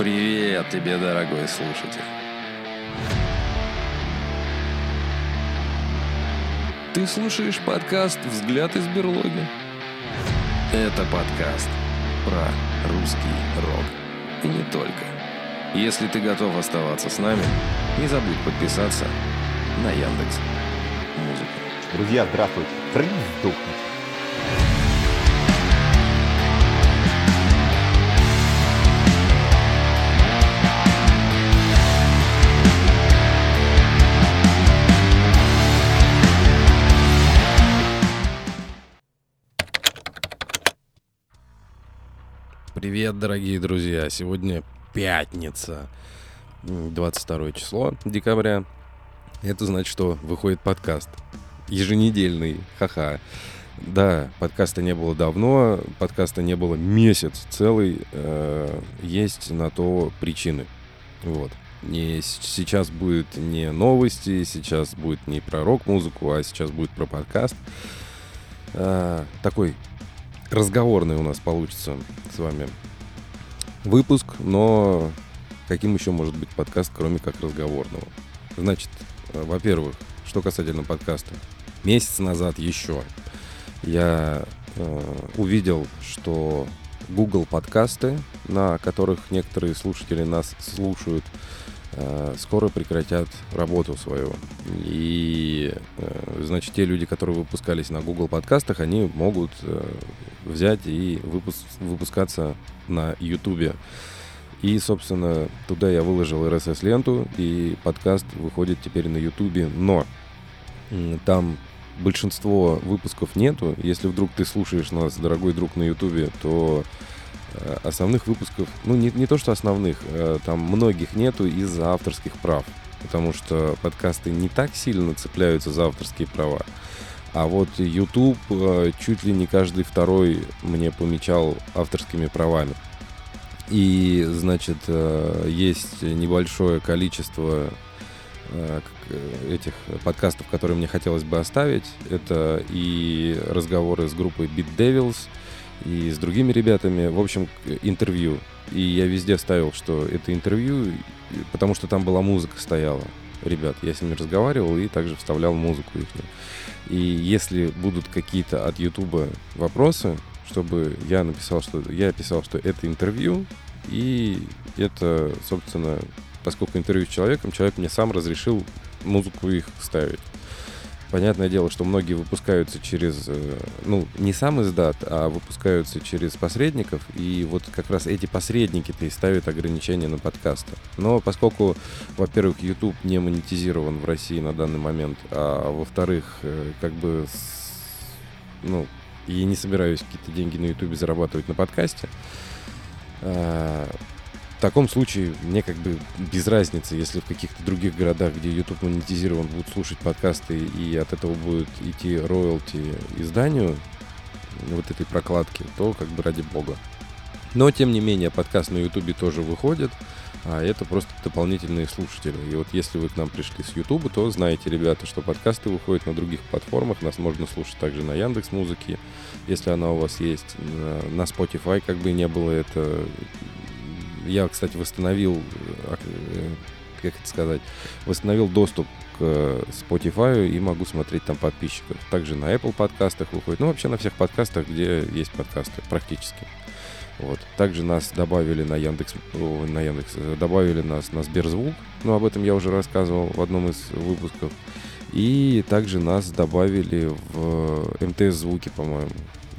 Привет тебе, дорогой слушатель. Ты слушаешь подкаст «Взгляд из берлоги». Это подкаст про русский рок. И не только. Если ты готов оставаться с нами, не забудь подписаться на Яндекс Музыку. Друзья, здравствуйте. Трынь сдохнуть. Привет, дорогие друзья! Сегодня пятница, м, 22 число декабря. Это значит, что выходит подкаст. Еженедельный, ха-ха. Да, подкаста не было давно, подкаста не было месяц целый. э, есть на то причины. Вот. С- сейчас будет не новости, сейчас будет не про рок-музыку, а сейчас будет про подкаст. А, такой разговорный у нас получится с вами выпуск, но каким еще может быть подкаст, кроме как разговорного? Значит, э, во-первых, что касательно подкаста. Месяц назад еще я э, увидел, что Google подкасты, на которых некоторые слушатели нас слушают, скоро прекратят работу свою. И, э, значит, те люди, которые выпускались на Google подкастах, они могут э, взять и выпус- выпускаться на YouTube. И, собственно, туда я выложил RSS-ленту, и подкаст выходит теперь на YouTube. Но там большинство выпусков нету. Если вдруг ты слушаешь нас, дорогой друг, на YouTube, то э, основных выпусков, ну не, не то что основных, э, там многих нету из-за авторских прав. Потому что подкасты не так сильно цепляются за авторские права. А вот YouTube э, чуть ли не каждый второй мне помечал авторскими правами. И, значит, э, есть небольшое количество э, э, этих подкастов, которые мне хотелось бы оставить. Это и разговоры с группой Beat Devils, и с другими ребятами. В общем, интервью. И я везде ставил, что это интервью, потому что там была музыка стояла. Ребят, я с ними разговаривал и также вставлял музыку их. И если будут какие-то от Ютуба вопросы, чтобы я написал, что я писал, что это интервью, и это, собственно, поскольку интервью с человеком, человек мне сам разрешил музыку их ставить. Понятное дело, что многие выпускаются через, э, ну, не сам издат, а выпускаются через посредников, и вот как раз эти посредники-то и ставят ограничения на подкасты. Но поскольку, во-первых, YouTube не монетизирован в России на данный момент, а во-вторых, э, как бы, ну, я не собираюсь какие-то деньги на YouTube зарабатывать на подкасте, а, в таком случае мне как бы без разницы, если в каких-то других городах, где YouTube монетизирован, будут слушать подкасты и от этого будет идти роялти изданию вот этой прокладки, то как бы ради бога. Но, тем не менее, подкаст на YouTube тоже выходит, а это просто дополнительные слушатели. И вот если вы к нам пришли с YouTube, то знаете, ребята, что подкасты выходят на других платформах, нас можно слушать также на Яндекс Музыке, если она у вас есть, на Spotify, как бы не было это я, кстати, восстановил, э, э, как это сказать, восстановил доступ к э, Spotify и могу смотреть там подписчиков. Также на Apple подкастах выходит. Ну, вообще на всех подкастах, где есть подкасты, практически. Вот. Также нас добавили на Яндекс, на Яндекс, добавили нас на Сберзвук, но об этом я уже рассказывал в одном из выпусков. И также нас добавили в МТС звуки, по-моему.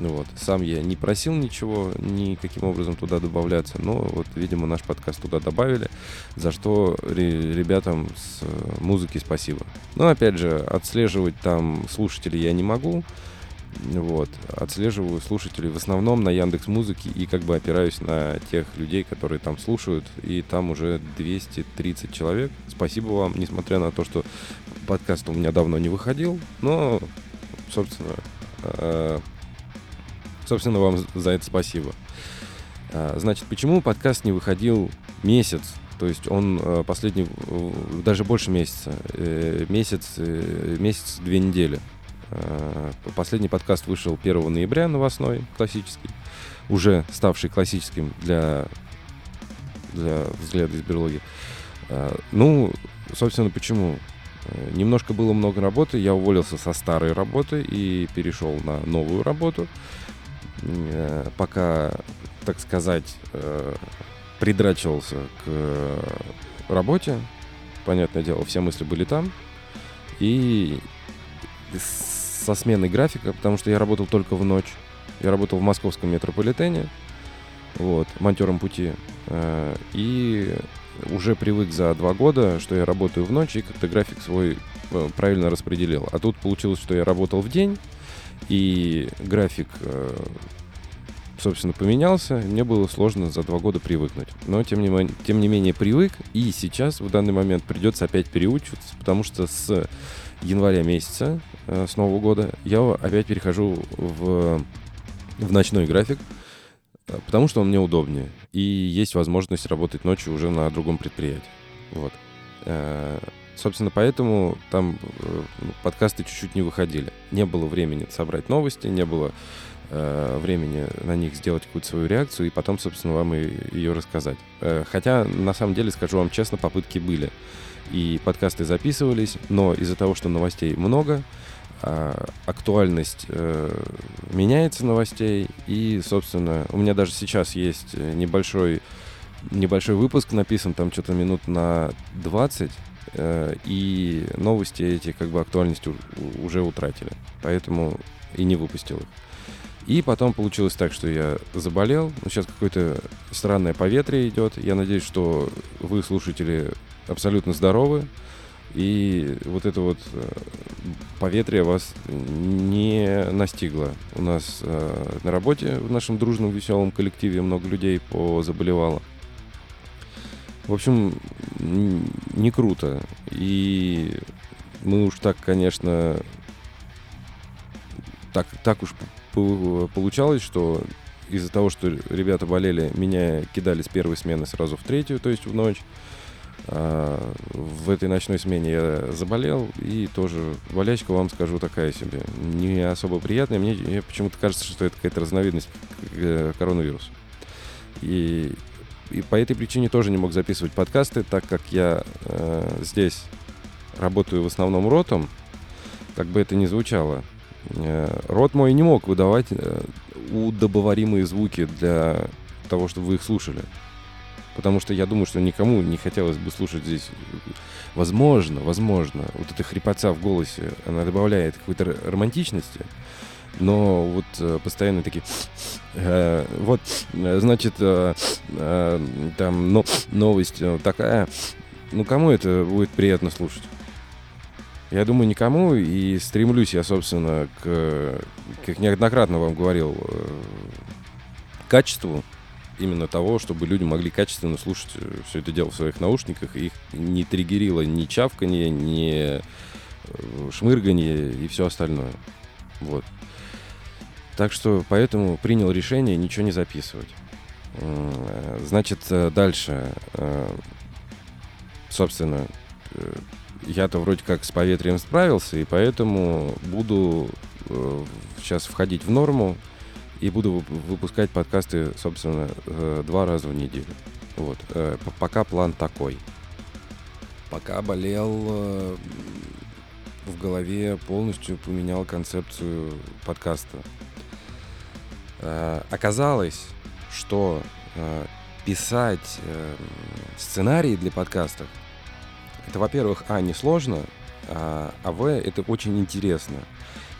Ну вот, сам я не просил ничего, никаким образом туда добавляться, но вот, видимо, наш подкаст туда добавили, за что ре- ребятам с э, музыки спасибо. Но, опять же, отслеживать там слушателей я не могу, вот, отслеживаю слушателей в основном на Яндекс Музыке и как бы опираюсь на тех людей, которые там слушают, и там уже 230 человек. Спасибо вам, несмотря на то, что подкаст у меня давно не выходил, но, собственно, э, собственно, вам за это спасибо. А, Значит, почему подкаст не выходил месяц? То есть он э, последний, даже больше месяца, э, месяц, э, месяц, две недели. Э, Последний подкаст вышел 1 ноября, новостной, классический, уже ставший классическим для для взгляда из берлоги. А, ну, собственно, почему? Немножко было много работы, я уволился со старой работы и перешел на новую работу. Э, пока, так сказать, э, придрачивался к работе, понятное дело, все мысли были там. И со сменой графика, потому что я работал только в ночь. Я работал в московском метрополитене, вот, монтером пути. И уже привык за два года, что я работаю в ночь и как-то график свой э, правильно распределил. А тут получилось, что я работал в день, и график, э, собственно, поменялся. Мне было сложно за два года привыкнуть. Но, тем не, тем не менее, привык. И сейчас, в данный момент, придется опять переучиваться, потому что с января месяца, э, с Нового года, я опять перехожу в, в ночной график. Э, потому что он мне удобнее. И есть возможность работать ночью уже на другом предприятии. Вот. Э, собственно, поэтому там э, подкасты чуть-чуть не выходили. Не было времени собрать новости, не было времени на них сделать какую-то свою реакцию и потом, собственно, вам ее рассказать. Хотя, на самом деле, скажу вам честно, попытки были. И подкасты записывались, но из-за того, что новостей много, а, актуальность э, меняется новостей. И, собственно, у меня даже сейчас есть э, небольшой, небольшой выпуск написан, там что-то минут на 20, э, и новости эти как бы актуальность уже утратили. Поэтому и не выпустил их. И потом получилось так, что я заболел. Ну, сейчас какое-то странное поветрие идет. Я надеюсь, что вы, слушатели, абсолютно здоровы. И вот это вот э, поветрие вас не настигло. У нас э, на работе, в нашем дружном веселом коллективе много людей позаболевало. В общем, не круто. И мы уж так, конечно, так, так уж получалось, что из-за того, что ребята болели, меня кидали с первой смены сразу в третью, то есть в ночь. А, в этой ночной смене я заболел, и тоже болячка, вам скажу, такая себе. Не особо приятная. Мне, мне почему-то кажется, что это какая-то разновидность коронавируса. И, и по этой причине тоже не мог записывать подкасты, так как я э, здесь работаю в основном ротом, как бы это ни звучало. Э, рот мой не мог выдавать э, удобоваримые звуки для того, чтобы вы их слушали. Потому что я думаю, что никому не хотелось бы слушать здесь. Возможно, возможно, вот эта хрипотца в голосе, она добавляет какой-то романтичности. Но вот э, постоянно такие... Э, вот, значит, э, э, там но, новость такая. Ну, кому это будет приятно слушать? Я думаю, никому. И стремлюсь я, собственно, к, как неоднократно вам говорил, качеству именно того, чтобы люди могли качественно слушать все это дело в своих наушниках, их не триггерило ни чавканье, ни шмырганье и все остальное. Вот. Так что поэтому принял решение ничего не записывать. Значит, э, дальше. Собственно, я-то вроде как с поветрием справился, и поэтому буду сейчас входить в норму, и буду выпускать подкасты, собственно, э, два раза в неделю. Вот. Э, пока план такой. Пока болел, э, в голове полностью поменял концепцию подкаста. Оказалось, что писать сценарии для подкастов это, во-первых, а, не сложно, а, а, в, это очень интересно.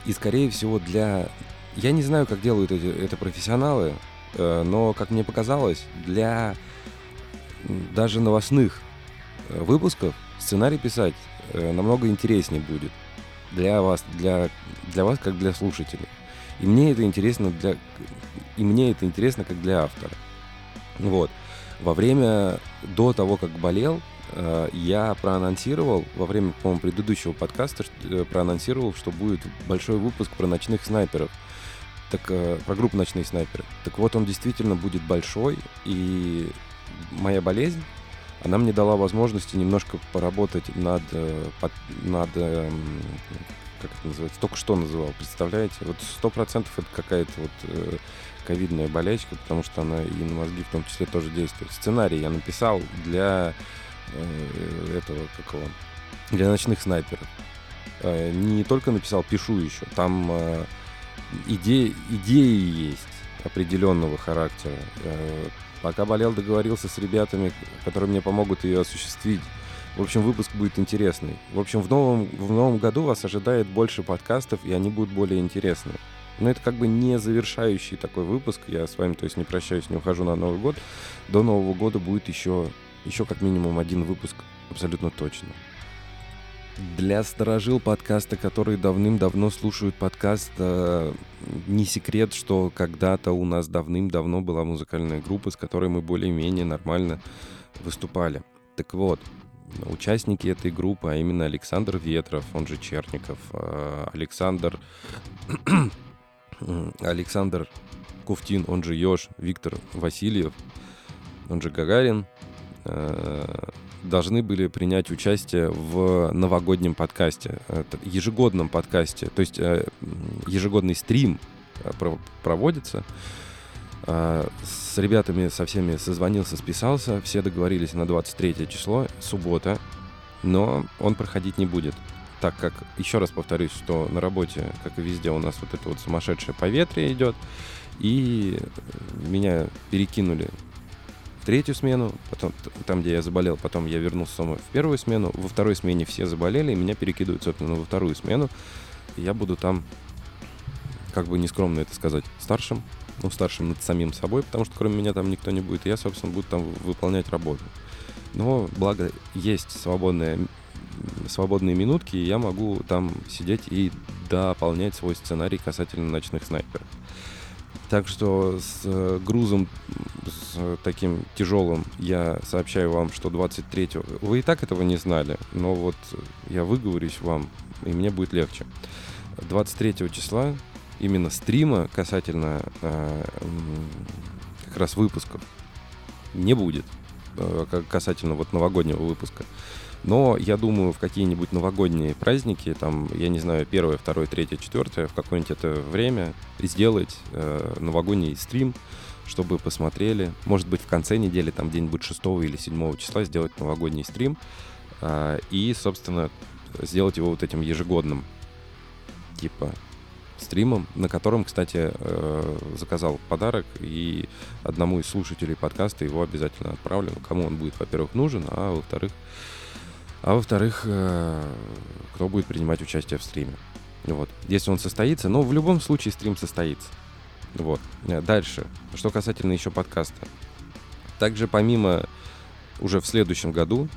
И, скорее всего, для я не знаю, как делают эти, это профессионалы, э, но, как мне показалось, для даже новостных э, выпусков сценарий писать э, намного интереснее будет для вас, для, для вас как для слушателей. И мне это интересно для, и мне это интересно как для автора. Вот. Во время, до того, как болел, я проанонсировал, во время, по-моему, предыдущего подкаста, проанонсировал, что будет большой выпуск про ночных снайперов так, э, про группу «Ночные снайперы». Так вот, он действительно будет большой, и моя болезнь, она мне дала возможности немножко поработать над, э, над эм, как это называется, только что называл, представляете? Вот сто процентов это какая-то вот э, ковидная болячка, потому что она и на мозги в том числе тоже действует. Сценарий я написал для э, этого, какого, для ночных снайперов. Э, не только написал, пишу еще. Там э, идеи, есть определенного характера. Пока болел, договорился с ребятами, которые мне помогут ее осуществить. В общем, выпуск будет интересный. В общем, в новом, в новом году вас ожидает больше подкастов, и они будут более интересны. Но это как бы не завершающий такой выпуск. Я с вами, то есть, не прощаюсь, не ухожу на Новый год. До Нового года будет еще, еще как минимум один выпуск, абсолютно точно. Для сторожил подкаста, которые давным-давно слушают подкаст, э, не секрет, что когда-то у нас давным-давно была музыкальная группа, с которой мы более-менее нормально выступали. Так вот, участники этой группы, а именно Александр Ветров, он же Черников, э, Александр... Александр Куфтин, он же Ёж, Виктор Васильев, он же Гагарин, э, должны были принять участие в новогоднем подкасте, ежегодном подкасте, то есть э, ежегодный стрим проводится. С ребятами со всеми созвонился, списался, все договорились на 23 число, суббота, но он проходить не будет. Так как, еще раз повторюсь, что на работе, как и везде, у нас вот это вот сумасшедшее поветрие идет, и меня перекинули в третью смену, потом там, где я заболел, потом я вернулся в первую смену, во второй смене все заболели, и меня перекидывают, собственно, во вторую смену, и я буду там, как бы нескромно это сказать, старшим, ну, старшим над самим собой, потому что кроме меня там никто не будет, и я, собственно, буду там выполнять работу. Но, благо, есть свободное свободные минутки, и я могу там сидеть и дополнять свой сценарий касательно ночных снайперов. Так что с э, грузом с таким тяжелым я сообщаю вам, что 23-го... Вы и так этого не знали, но вот я выговорюсь вам, и мне будет легче. 23 числа именно стрима касательно э, как раз выпусков не будет. Э, касательно вот новогоднего выпуска. Но я думаю, в какие-нибудь новогодние праздники, там, я не знаю, первое, второе, третье, четвертое, в какое-нибудь это время сделать э, новогодний стрим, чтобы посмотрели. Может быть, в конце недели, там, где-нибудь 6 или 7 числа сделать новогодний стрим. Э, и, собственно, сделать его вот этим ежегодным. Типа стримом, на котором, кстати, э, заказал подарок, и одному из слушателей подкаста его обязательно отправлю. Кому он будет, во-первых, нужен, а во-вторых, а во-вторых, э, кто будет принимать участие в стриме. Вот. Если он состоится, но в любом случае стрим состоится. Вот. Э, дальше. Что касательно еще подкаста. Также помимо уже в следующем году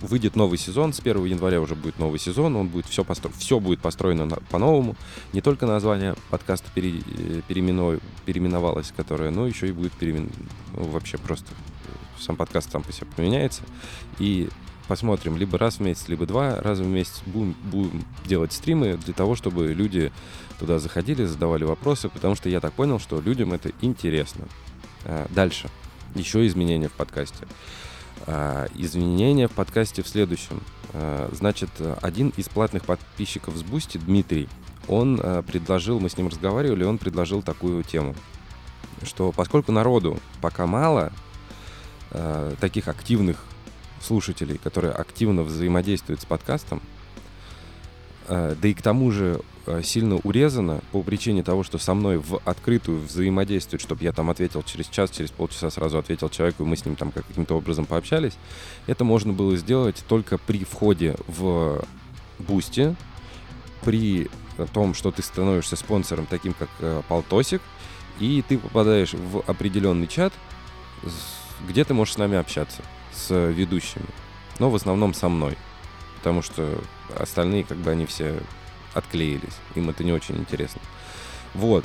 выйдет новый сезон, с 1 января уже будет новый сезон, он будет все, постро... все будет построено на... по-новому. Не только название подкаста пере... Э, переименов... переименовалось, которое, но еще и будет переимен... ну, вообще просто сам подкаст сам по себе поменяется. И посмотрим либо раз в месяц, либо два раза в месяц будем, будем делать стримы для того, чтобы люди туда заходили, задавали вопросы, потому что я так понял, что людям это интересно. А, дальше. Еще изменения в подкасте. А, изменения в подкасте в следующем. А, значит, один из платных подписчиков с Бусти, Дмитрий, он предложил, мы с ним разговаривали, он предложил такую тему, что поскольку народу пока мало, таких активных слушателей, которые активно взаимодействуют с подкастом, да и к тому же Э, сильно урезано по причине того, что со мной в открытую взаимодействует, чтобы я там ответил через час, через полчаса сразу ответил человеку, и мы с ним там каким-то образом пообщались. Это можно было сделать только при входе в Бусти, при том, что ты становишься спонсором таким, как э, Полтосик, и ты попадаешь в определенный чат, где ты можешь с нами общаться, с ведущими. Но в основном со мной. Потому что остальные, как бы, они все отклеились. Им это не очень интересно. Вот.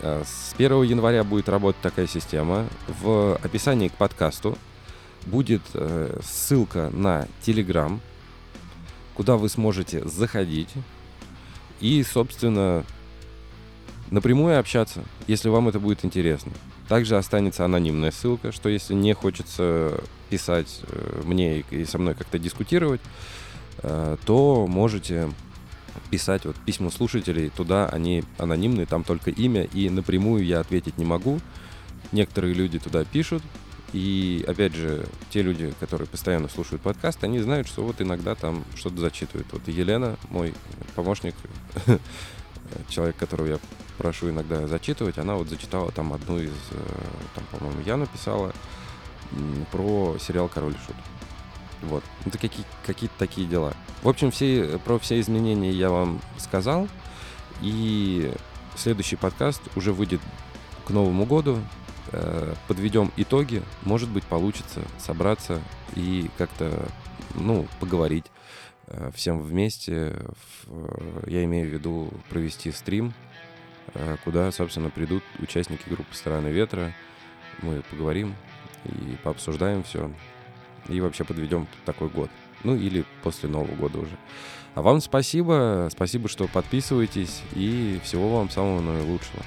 Э, с 1 января будет работать такая система. В описании к подкасту будет э, ссылка на Telegram, куда вы сможете заходить и, собственно, напрямую общаться, если вам это будет интересно. Также останется анонимная ссылка, что если не хочется писать э, мне и со мной как-то дискутировать, то можете писать вот письма слушателей туда, они анонимные, там только имя, и напрямую я ответить не могу. Некоторые люди туда пишут, и опять же, те люди, которые постоянно слушают подкаст, они знают, что вот иногда там что-то зачитывают. Вот Елена, мой помощник, человек, которого я прошу иногда зачитывать, она вот зачитала там одну из, э, там, по-моему, я написала про сериал «Король и Шут». Вот. Это какие, какие-то такие дела. В общем, все, про все изменения я вам сказал. И следующий подкаст уже выйдет к Новому году. Э, подведем итоги. Может быть, получится собраться и как-то, ну, поговорить э, всем вместе. Я имею в виду провести стрим, э, куда, собственно, придут участники группы «Стороны ветра». Мы поговорим и пообсуждаем все и вообще подведем такой год. Ну или после Нового года уже. А вам спасибо, спасибо, что подписываетесь и всего вам самого наилучшего.